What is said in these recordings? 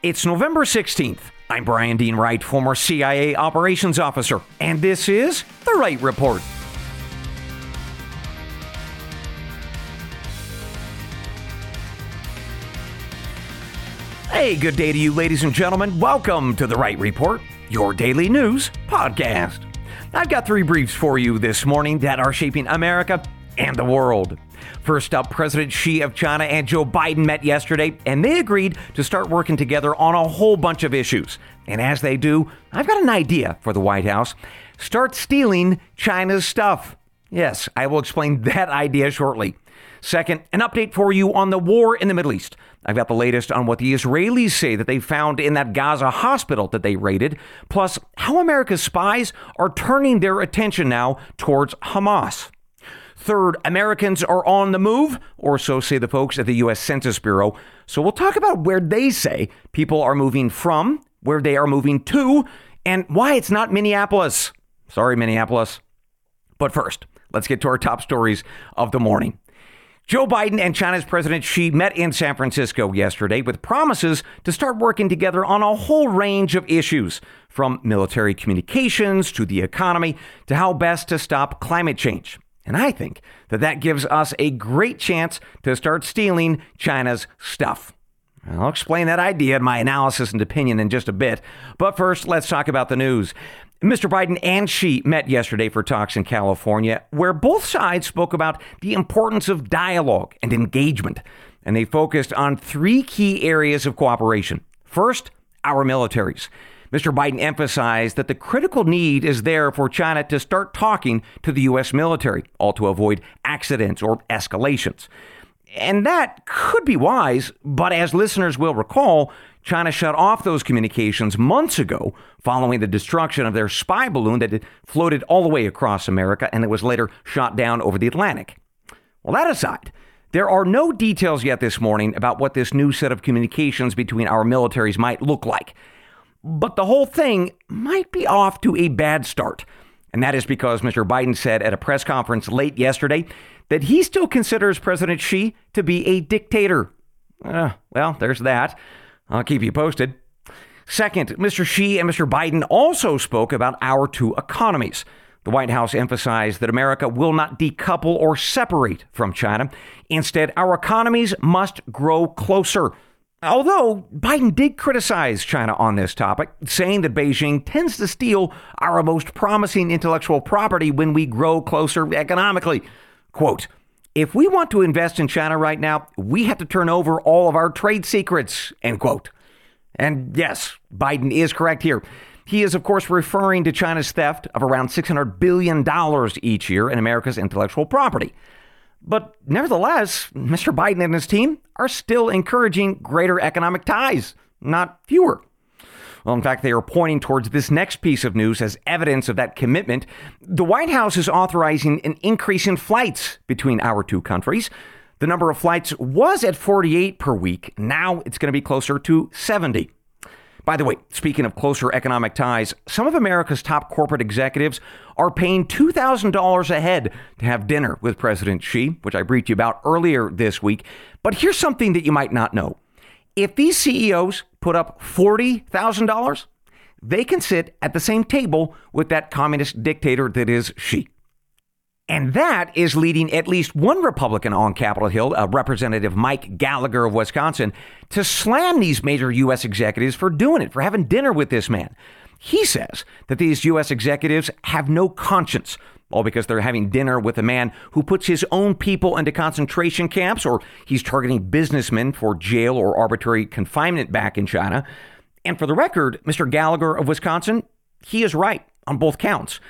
It's November 16th. I'm Bryan Dean Wright, former CIA operations officer, and this is The Wright Report. Hey, good day to you, ladies and gentlemen. Welcome to The Wright Report, your daily news podcast. I've got three briefs for you this morning that are shaping America and the world. First up, President Xi of China and Joe Biden met yesterday, and they agreed to start working together on a whole bunch of issues. And as they do, I've got an idea for the White House start stealing China's stuff. Yes, I will explain that idea shortly. Second, an update for you on the war in the Middle East. I've got the latest on what the Israelis say that they found in that Gaza hospital that they raided, plus how America's spies are turning their attention now towards Hamas. Third, Americans are on the move, or so say the folks at the U.S. Census Bureau. So we'll talk about where they say people are moving from, where they are moving to, and why it's not Minneapolis. Sorry, Minneapolis. But first, let's get to our top stories of the morning. Joe Biden and China's President Xi met in San Francisco yesterday with promises to start working together on a whole range of issues, from military communications to the economy to how best to stop climate change. And I think that that gives us a great chance to start stealing China's stuff. I'll explain that idea in my analysis and opinion in just a bit. But first, let's talk about the news. Mr. Biden and Xi met yesterday for talks in California, where both sides spoke about the importance of dialogue and engagement. And they focused on three key areas of cooperation. First, our militaries. Mr. Biden emphasized that the critical need is there for China to start talking to the U.S. military, all to avoid accidents or escalations. And that could be wise, but as listeners will recall, China shut off those communications months ago following the destruction of their spy balloon that had floated all the way across America and it was later shot down over the Atlantic. Well, that aside, there are no details yet this morning about what this new set of communications between our militaries might look like. But the whole thing might be off to a bad start. And that is because Mr. Biden said at a press conference late yesterday that he still considers President Xi to be a dictator. Uh, well, there's that. I'll keep you posted. Second, Mr. Xi and Mr. Biden also spoke about our two economies. The White House emphasized that America will not decouple or separate from China. Instead, our economies must grow closer. Although Biden did criticize China on this topic, saying that Beijing tends to steal our most promising intellectual property when we grow closer economically. Quote, if we want to invest in China right now, we have to turn over all of our trade secrets, end quote. And yes, Biden is correct here. He is, of course, referring to China's theft of around $600 billion each year in America's intellectual property. But nevertheless, Mr. Biden and his team are still encouraging greater economic ties, not fewer. Well, in fact, they are pointing towards this next piece of news as evidence of that commitment. The White House is authorizing an increase in flights between our two countries. The number of flights was at 48 per week. Now it's going to be closer to 70. By the way, speaking of closer economic ties, some of America's top corporate executives are paying $2,000 a head to have dinner with President Xi, which I briefed you about earlier this week. But here's something that you might not know. If these CEOs put up $40,000, they can sit at the same table with that communist dictator that is Xi. And that is leading at least one Republican on Capitol Hill, uh, Representative Mike Gallagher of Wisconsin, to slam these major U.S. executives for doing it, for having dinner with this man. He says that these U.S. executives have no conscience, all because they're having dinner with a man who puts his own people into concentration camps or he's targeting businessmen for jail or arbitrary confinement back in China. And for the record, Mr. Gallagher of Wisconsin, he is right on both counts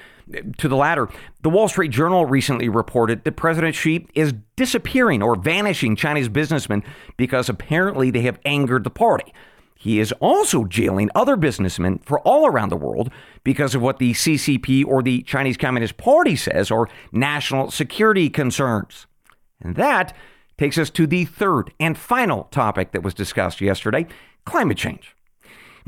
to the latter, the Wall Street Journal recently reported that President Xi is disappearing or vanishing Chinese businessmen because apparently they have angered the party. He is also jailing other businessmen for all around the world because of what the CCP or the Chinese Communist Party says are national security concerns. And that takes us to the third and final topic that was discussed yesterday climate change.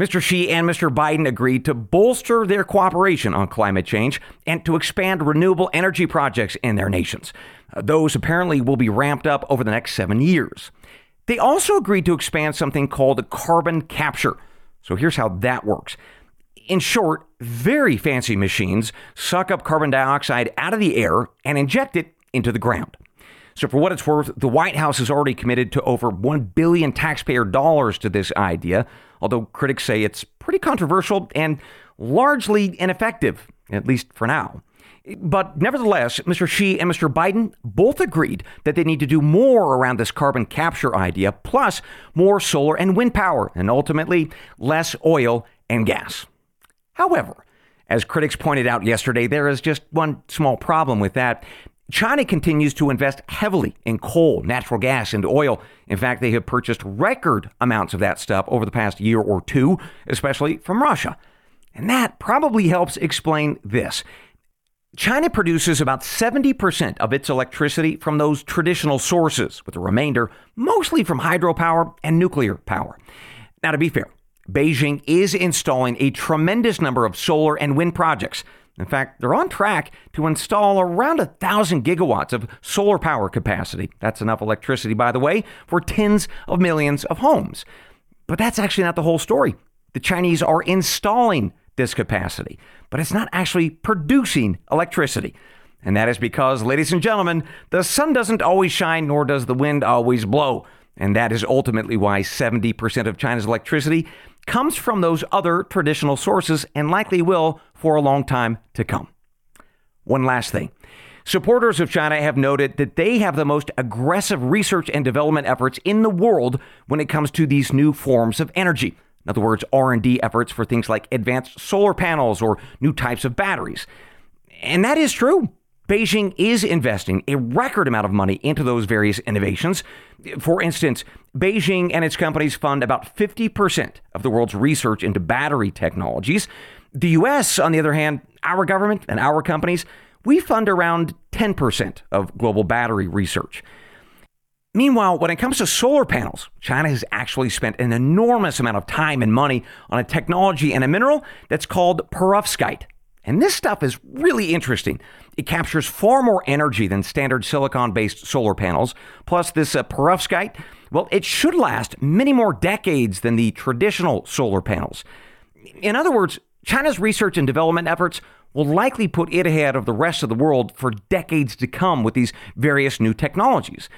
Mr. Xi and Mr. Biden agreed to bolster their cooperation on climate change and to expand renewable energy projects in their nations. Uh, those apparently will be ramped up over the next seven years. They also agreed to expand something called carbon capture. So here's how that works. In short, very fancy machines suck up carbon dioxide out of the air and inject it into the ground. So, for what it's worth, the White House has already committed to over 1 billion taxpayer dollars to this idea, although critics say it's pretty controversial and largely ineffective, at least for now. But nevertheless, Mr. Xi and Mr. Biden both agreed that they need to do more around this carbon capture idea, plus more solar and wind power, and ultimately less oil and gas. However, as critics pointed out yesterday, there is just one small problem with that. China continues to invest heavily in coal, natural gas, and oil. In fact, they have purchased record amounts of that stuff over the past year or two, especially from Russia. And that probably helps explain this. China produces about 70% of its electricity from those traditional sources, with the remainder mostly from hydropower and nuclear power. Now, to be fair, Beijing is installing a tremendous number of solar and wind projects. In fact, they're on track to install around a thousand gigawatts of solar power capacity. That's enough electricity, by the way, for tens of millions of homes. But that's actually not the whole story. The Chinese are installing this capacity, but it's not actually producing electricity. And that is because, ladies and gentlemen, the sun doesn't always shine, nor does the wind always blow. And that is ultimately why 70% of China's electricity comes from those other traditional sources and likely will for a long time to come. One last thing. Supporters of China have noted that they have the most aggressive research and development efforts in the world when it comes to these new forms of energy. In other words, R&D efforts for things like advanced solar panels or new types of batteries. And that is true. Beijing is investing a record amount of money into those various innovations. For instance, Beijing and its companies fund about 50% of the world's research into battery technologies. The US, on the other hand, our government and our companies, we fund around 10% of global battery research. Meanwhile, when it comes to solar panels, China has actually spent an enormous amount of time and money on a technology and a mineral that's called perovskite. And this stuff is really interesting. It captures far more energy than standard silicon based solar panels. Plus, this uh, perovskite, well, it should last many more decades than the traditional solar panels. In other words, China's research and development efforts will likely put it ahead of the rest of the world for decades to come with these various new technologies.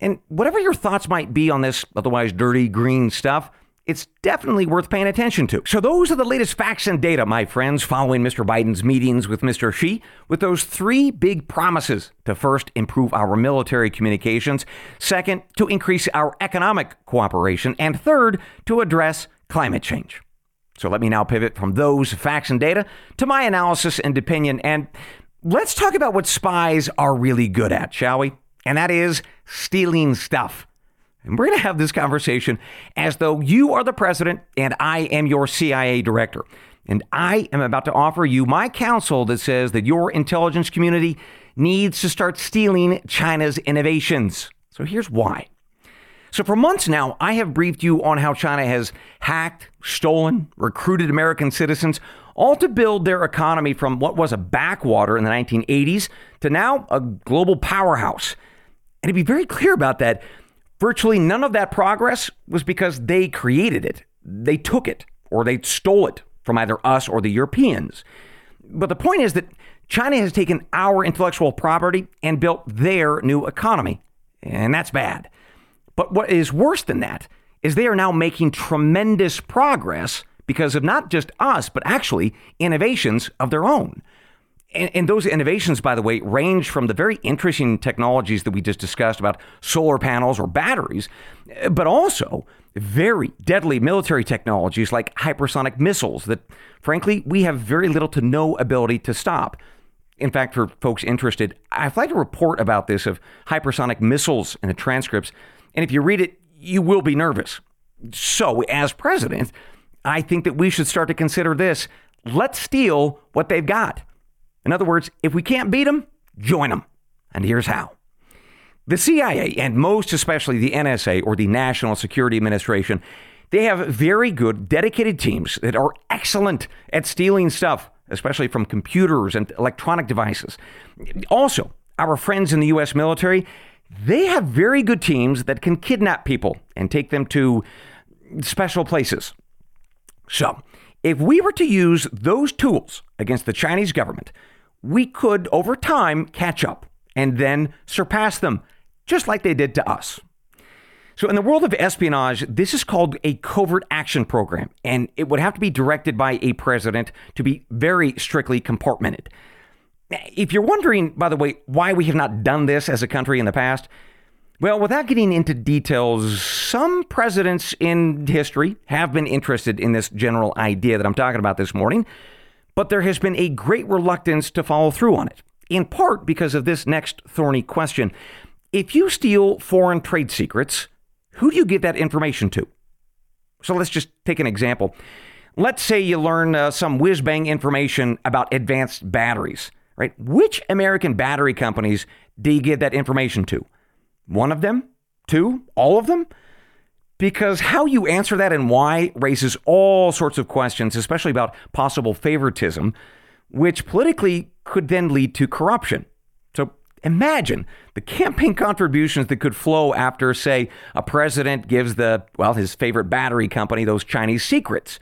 And whatever your thoughts might be on this otherwise dirty green stuff, it's definitely worth paying attention to. So, those are the latest facts and data, my friends, following Mr. Biden's meetings with Mr. Xi, with those three big promises to first, improve our military communications, second, to increase our economic cooperation, and third, to address climate change. So, let me now pivot from those facts and data to my analysis and opinion, and let's talk about what spies are really good at, shall we? And that is stealing stuff. And we're going to have this conversation as though you are the president and I am your CIA director. And I am about to offer you my counsel that says that your intelligence community needs to start stealing China's innovations. So here's why. So, for months now, I have briefed you on how China has hacked, stolen, recruited American citizens, all to build their economy from what was a backwater in the 1980s to now a global powerhouse. And to be very clear about that, Virtually none of that progress was because they created it. They took it or they stole it from either us or the Europeans. But the point is that China has taken our intellectual property and built their new economy. And that's bad. But what is worse than that is they are now making tremendous progress because of not just us, but actually innovations of their own. And, and, those innovations, by the way, range from the very interesting technologies that we just discussed about solar panels or batteries, eh, but also very deadly military technologies like hypersonic missiles that, frankly, we have very little to no ability to stop. In fact, for folks interested, I'd like to report about this of hypersonic missiles in the transcripts. And if you read it, you will be nervous. So, as president, I think that we should start to consider this. Let's steal what they've got. In other words, if we can't beat them, join them. And here's how. The CIA, and most especially the NSA or the National Security Administration, they have very good, dedicated teams that are excellent at stealing stuff, especially from computers and electronic devices. Also, our friends in the U.S. military, they have very good teams that can kidnap people and take them to special places. So, if we were to use those tools against the Chinese government, we could, over time, catch up and then surpass them, just like they did to us. So, in the world of espionage, this is called a covert action program, and it would have to be directed by a president to be very strictly compartmented. If you're wondering, by the way, why we have not done this as a country in the past, well, without getting into details, some presidents in history have been interested in this general idea that I'm talking about this morning, but there has been a great reluctance to follow through on it, in part because of this next thorny question. If you steal foreign trade secrets, who do you give that information to? So let's just take an example. Let's say you learn uh, some whiz bang information about advanced batteries, right? Which American battery companies do you give that information to? One of them? Two? All of them? Because how you answer that and why raises all sorts of questions, especially about possible favoritism, which politically could then lead to corruption. So imagine the campaign contributions that could flow after, say, a president gives the, well, his favorite battery company those Chinese secrets.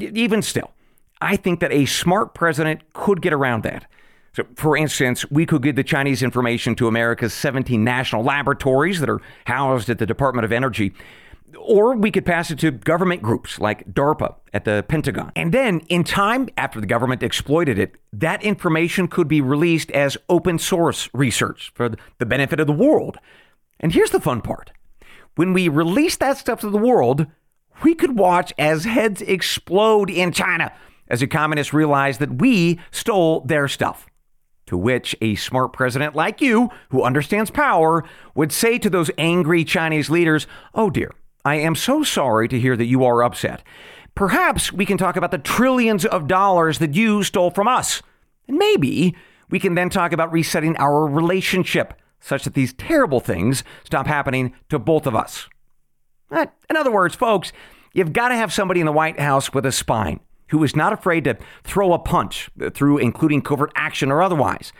Even still, I think that a smart president could get around that. So, for instance, we could give the Chinese information to America's 17 national laboratories that are housed at the Department of Energy. Or we could pass it to government groups like DARPA at the Pentagon. And then, in time, after the government exploited it, that information could be released as open source research for the benefit of the world. And here's the fun part when we release that stuff to the world, we could watch as heads explode in China as the communists realize that we stole their stuff. To which a smart president like you, who understands power, would say to those angry Chinese leaders, Oh dear, I am so sorry to hear that you are upset. Perhaps we can talk about the trillions of dollars that you stole from us. And maybe we can then talk about resetting our relationship such that these terrible things stop happening to both of us. In other words, folks, you've got to have somebody in the White House with a spine who is not afraid to throw a punch through including covert action or otherwise.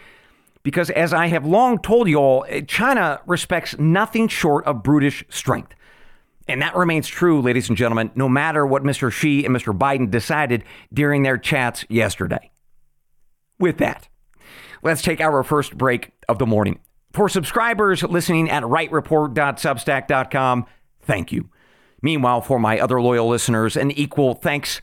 Because as I have long told you all, eh, China respects nothing short of brutish strength. And that remains true, ladies and gentlemen, no matter what Mr. Xi and Mr. Biden decided during their chats yesterday. With that, let's take our first break of the morning. For subscribers listening at wrightreport.substack.com, thank you. Meanwhile, for my other loyal listeners, an equal thanks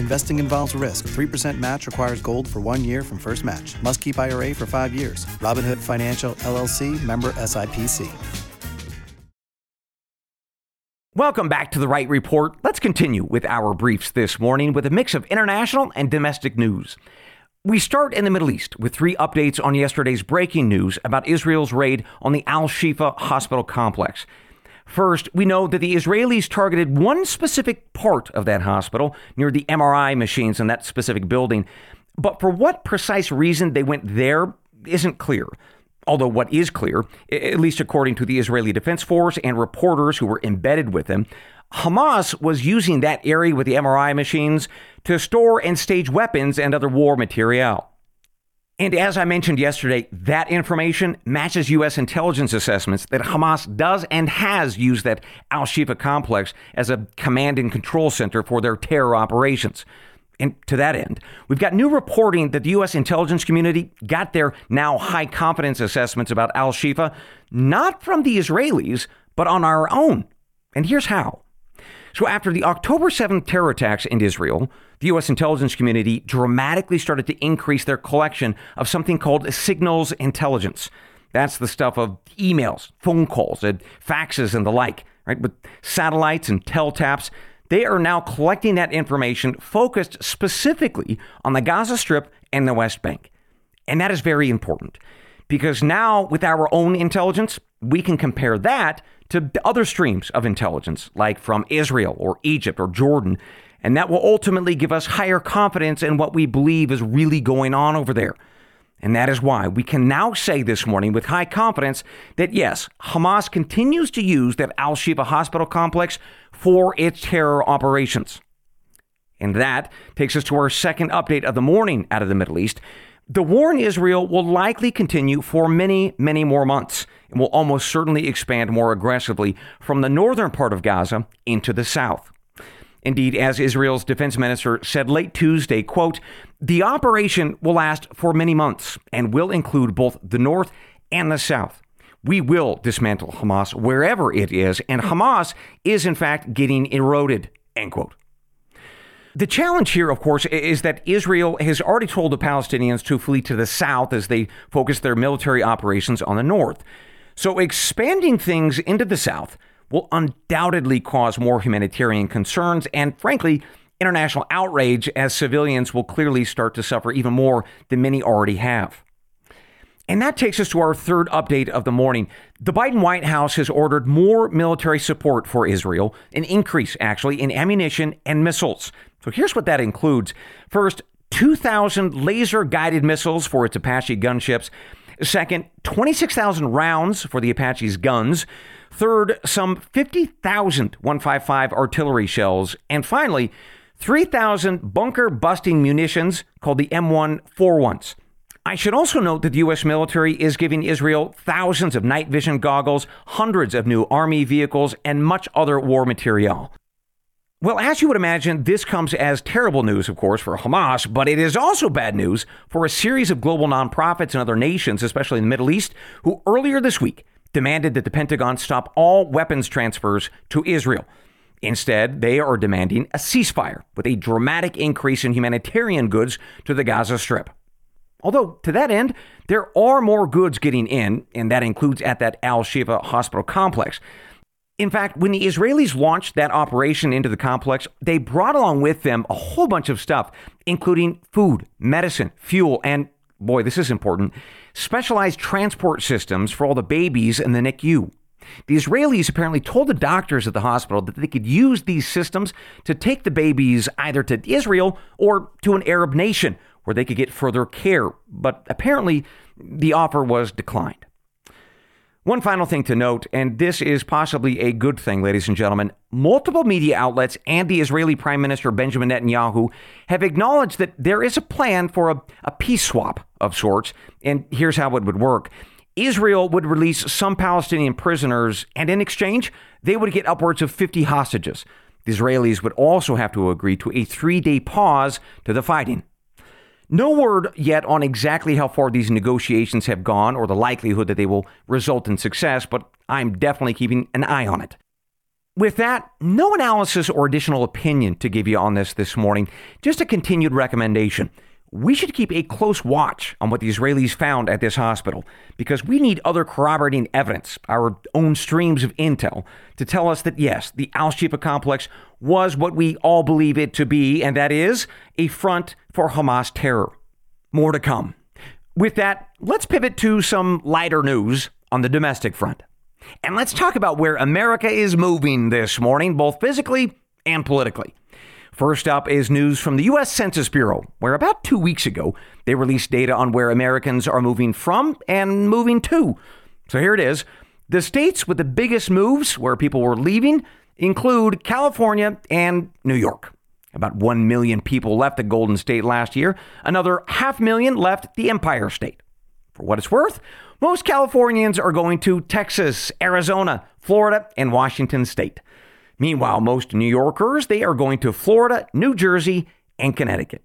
Investing involves risk. 3% match requires gold for one year from first match. Must keep IRA for five years. Robinhood Financial LLC member SIPC. Welcome back to the Wright Report. Let's continue with our briefs this morning with a mix of international and domestic news. We start in the Middle East with three updates on yesterday's breaking news about Israel's raid on the Al Shifa hospital complex. First, we know that the Israelis targeted one specific part of that hospital near the MRI machines in that specific building. But for what precise reason they went there isn't clear. Although, what is clear, at least according to the Israeli Defense Force and reporters who were embedded with them, Hamas was using that area with the MRI machines to store and stage weapons and other war material. And as I mentioned yesterday, that information matches U.S. intelligence assessments that Hamas does and has used that Al Shifa complex as a command and control center for their terror operations. And to that end, we've got new reporting that the U.S. intelligence community got their now high confidence assessments about Al Shifa not from the Israelis, but on our own. And here's how. So, after the October 7th terror attacks in Israel, the U.S. intelligence community dramatically started to increase their collection of something called signals intelligence. That's the stuff of emails, phone calls, and faxes, and the like, right? With satellites and teletaps, they are now collecting that information focused specifically on the Gaza Strip and the West Bank. And that is very important because now, with our own intelligence, we can compare that to other streams of intelligence, like from Israel or Egypt or Jordan, And that will ultimately give us higher confidence in what we believe is really going on over there. And that is why we can now say this morning with high confidence that yes, Hamas continues to use that Al Shifa hospital complex for its terror operations. And that takes us to our second update of the morning out of the Middle East. The war in Israel will likely continue for many, many more months and will almost certainly expand more aggressively from the northern part of Gaza into the south. Indeed, as Israel's defense minister said late Tuesday, quote, the operation will last for many months and will include both the north and the south. We will dismantle Hamas wherever it is, and Hamas is in fact getting eroded, end quote. The challenge here, of course, is that Israel has already told the Palestinians to flee to the south as they focus their military operations on the north. So expanding things into the south will undoubtedly cause more humanitarian concerns and, frankly, international outrage as civilians will clearly start to suffer even more than many already have. And that takes us to our third update of the morning. The Biden White House has ordered more military support for Israel, an increase actually in ammunition and missiles. So here's what that includes. First, 2,000 laser guided missiles for its Apache gunships. Second, 26,000 rounds for the Apache's guns. Third, some 50,000 155 artillery shells. And finally, 3,000 bunker busting munitions called the M141s. I should also note that the U.S. military is giving Israel thousands of night vision goggles, hundreds of new Army vehicles, and much other war material. Well, as you would imagine, this comes as terrible news, of course, for Hamas, but it is also bad news for a series of global nonprofits and other nations, especially in the Middle East, who earlier this week demanded that the Pentagon stop all weapons transfers to Israel. Instead, they are demanding a ceasefire with a dramatic increase in humanitarian goods to the Gaza Strip. Although, to that end, there are more goods getting in, and that includes at that Al Shifa hospital complex. In fact, when the Israelis launched that operation into the complex, they brought along with them a whole bunch of stuff, including food, medicine, fuel, and boy, this is important specialized transport systems for all the babies in the NICU. The Israelis apparently told the doctors at the hospital that they could use these systems to take the babies either to Israel or to an Arab nation where they could get further care, but apparently the offer was declined. One final thing to note, and this is possibly a good thing, ladies and gentlemen. Multiple media outlets and the Israeli Prime Minister Benjamin Netanyahu have acknowledged that there is a plan for a, a peace swap of sorts, and here's how it would work. Israel would release some Palestinian prisoners, and in exchange, they would get upwards of 50 hostages. The Israelis would also have to agree to a three day pause to the fighting. No word yet on exactly how far these negotiations have gone or the likelihood that they will result in success, but I'm definitely keeping an eye on it. With that, no analysis or additional opinion to give you on this this morning, just a continued recommendation we should keep a close watch on what the Israelis found at this hospital because we need other corroborating evidence, our own streams of intel, to tell us that yes, the Al Shifa complex was what we all believe it to be, and that is a front for Hamas terror. More to come. With that, let's pivot to some lighter news on the domestic front. And let's talk about where America is moving this morning, both physically and politically. First up is news from the U.S. Census Bureau, where about two weeks ago they released data on where Americans are moving from and moving to. So here it is. The states with the biggest moves where people were leaving include California and New York. About 1 million people left the Golden State last year. Another half million left the Empire State. For what it's worth, most Californians are going to Texas, Arizona, Florida, and Washington State. Meanwhile, most New Yorkers, they are going to Florida, New Jersey, and Connecticut.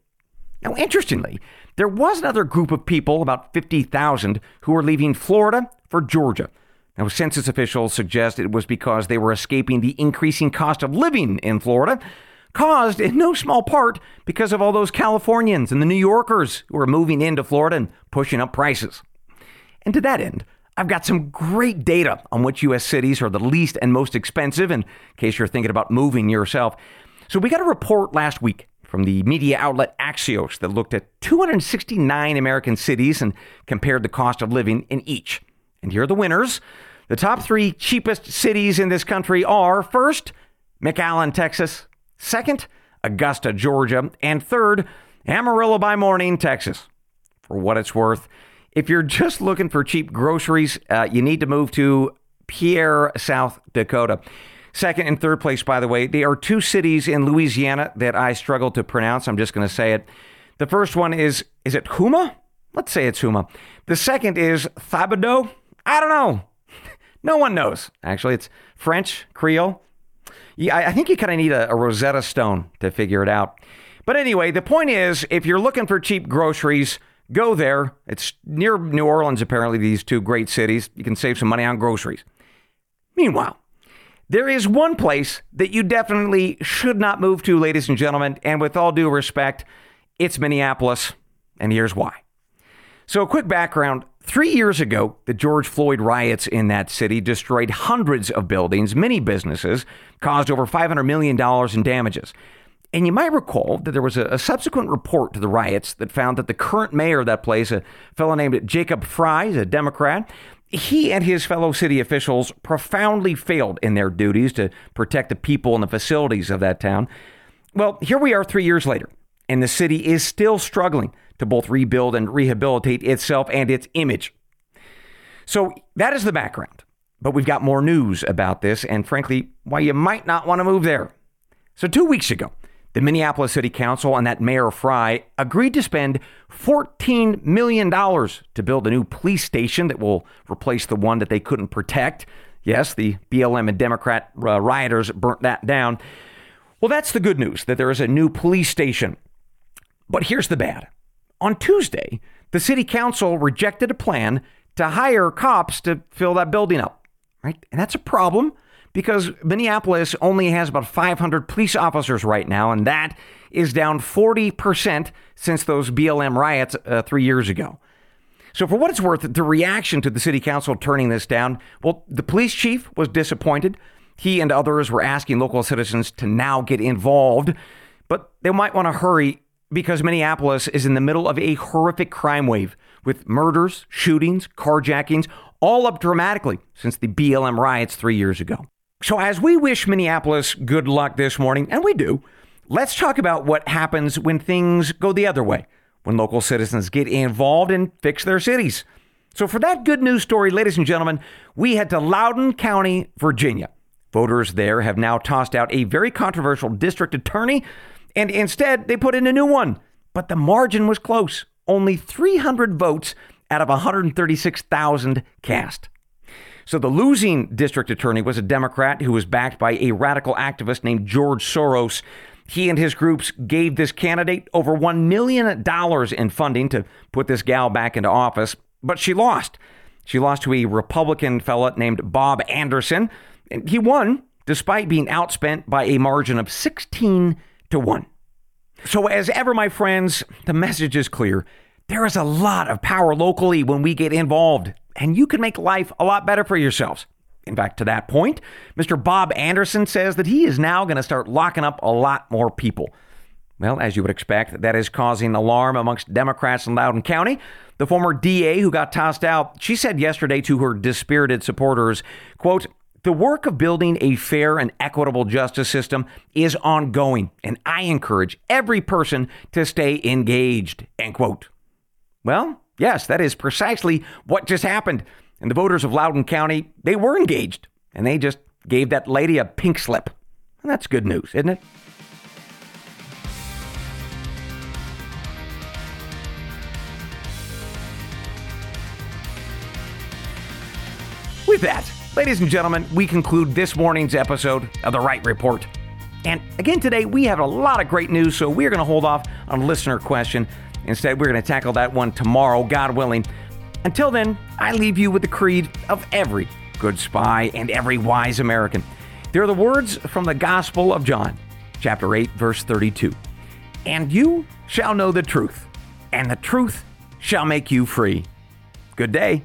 Now, interestingly, there was another group of people, about 50,000, who were leaving Florida for Georgia. Now, census officials suggest it was because they were escaping the increasing cost of living in Florida, caused in no small part because of all those Californians and the New Yorkers who are moving into Florida and pushing up prices. And to that end, I've got some great data on which U.S. cities are the least and most expensive in case you're thinking about moving yourself. So, we got a report last week from the media outlet Axios that looked at 269 American cities and compared the cost of living in each. And here are the winners. The top three cheapest cities in this country are first, McAllen, Texas, second, Augusta, Georgia, and third, Amarillo by morning, Texas. For what it's worth, if you're just looking for cheap groceries, uh, you need to move to Pierre, South Dakota. Second and third place, by the way, they are two cities in Louisiana that I struggle to pronounce. I'm just going to say it. The first one is, is it Houma? Let's say it's Houma. The second is Thibodaux. I don't know. No one knows. Actually, it's French, Creole. Yeah, I think you kind of need a, a Rosetta Stone to figure it out. But anyway, the point is if you're looking for cheap groceries, go there. It's near New Orleans, apparently, these two great cities. You can save some money on groceries. Meanwhile, there is one place that you definitely should not move to, ladies and gentlemen, and with all due respect, it's Minneapolis, and here's why. So, a quick background three years ago, the George Floyd riots in that city destroyed hundreds of buildings, many businesses, caused over $500 million in damages. And you might recall that there was a, a, subsequent report to the riots that found that the current mayor of that place, a fellow named Jacob Frey, a Democrat, he and his fellow city officials profoundly failed in their duties to protect the people and the facilities of that town. Well, here we are three years later, and the city is still struggling to both rebuild and rehabilitate itself and its image. So that is the background. But we've got more news about this, and frankly, why you might not want to move there. So, two weeks ago, the Minneapolis City Council and that Mayor Frey agreed to spend $14 million to build a new police station that will replace the one that they couldn't protect. Yes, the BLM and Democrat uh, rioters burnt that down. Well, that's the good news that there is a new police station. But here's the bad. On Tuesday, the city council rejected a plan to hire cops to fill that building up, right? And that's a problem because Minneapolis only has about 500 police officers right now, and that is down 40% since those BLM riots uh, three years ago. So, for what it's worth, the reaction to the city council turning this down, well, the police chief was disappointed. He and others were asking local citizens to now get involved, but they might want to hurry because Minneapolis is in the middle of a horrific crime wave with murders, shootings, carjackings, all up dramatically since the BLM riots three years ago. So, as we wish Minneapolis good luck this morning, and we do, let's talk about what happens when things go the other way, when local citizens get involved and fix their cities. So, for that good news story, ladies and gentlemen, we head to Loudoun County, Virginia. Voters there have now tossed out a very controversial district attorney, and instead they put in a new one. But the margin was close only 300 votes out of 136,000 cast. So the losing district attorney was a Democrat who was backed by a radical activist named George Soros. He and his groups gave this candidate over $1 million in funding to put this gal back into office, but she lost. She lost to a Republican fella named Bob Anderson, and he won despite being outspent by a margin of 16 to 1. So, as ever, my friends, the message is clear. There is a lot of power locally when we get involved and you can make life a lot better for yourselves. In fact, to that point, Mr. Bob Anderson says that he is now going to start locking up a lot more people. Well, as you would expect, that is causing alarm amongst Democrats in Loudoun County. The former DA who got tossed out, she said yesterday to her dispirited supporters, quote, the work of building a fair and equitable justice system is ongoing, and I encourage every person to stay engaged, end quote. Well, Yes, that is precisely what just happened. And the voters of Loudoun County, they were engaged, and they just gave that lady a pink slip. And that's good news, isn't it? With that, ladies and gentlemen, we conclude this morning's episode of The Wright Report. And again, today we have a lot of great news, so we're going to hold off on listener question Instead, we're going to tackle that one tomorrow, God willing. Until then, I leave you with the creed of every good spy and every wise American. They're the words from the Gospel of John, chapter 8, verse 32. And you shall know the truth, and the truth shall make you free. Good day.